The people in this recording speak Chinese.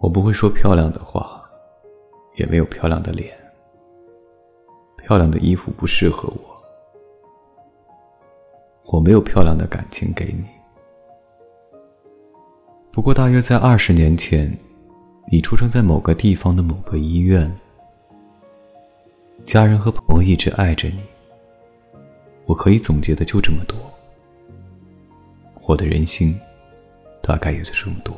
我不会说漂亮的话，也没有漂亮的脸。漂亮的衣服不适合我，我没有漂亮的感情给你。不过，大约在二十年前，你出生在某个地方的某个医院，家人和朋友一直爱着你。我可以总结的就这么多。我的人心，大概也就这么多。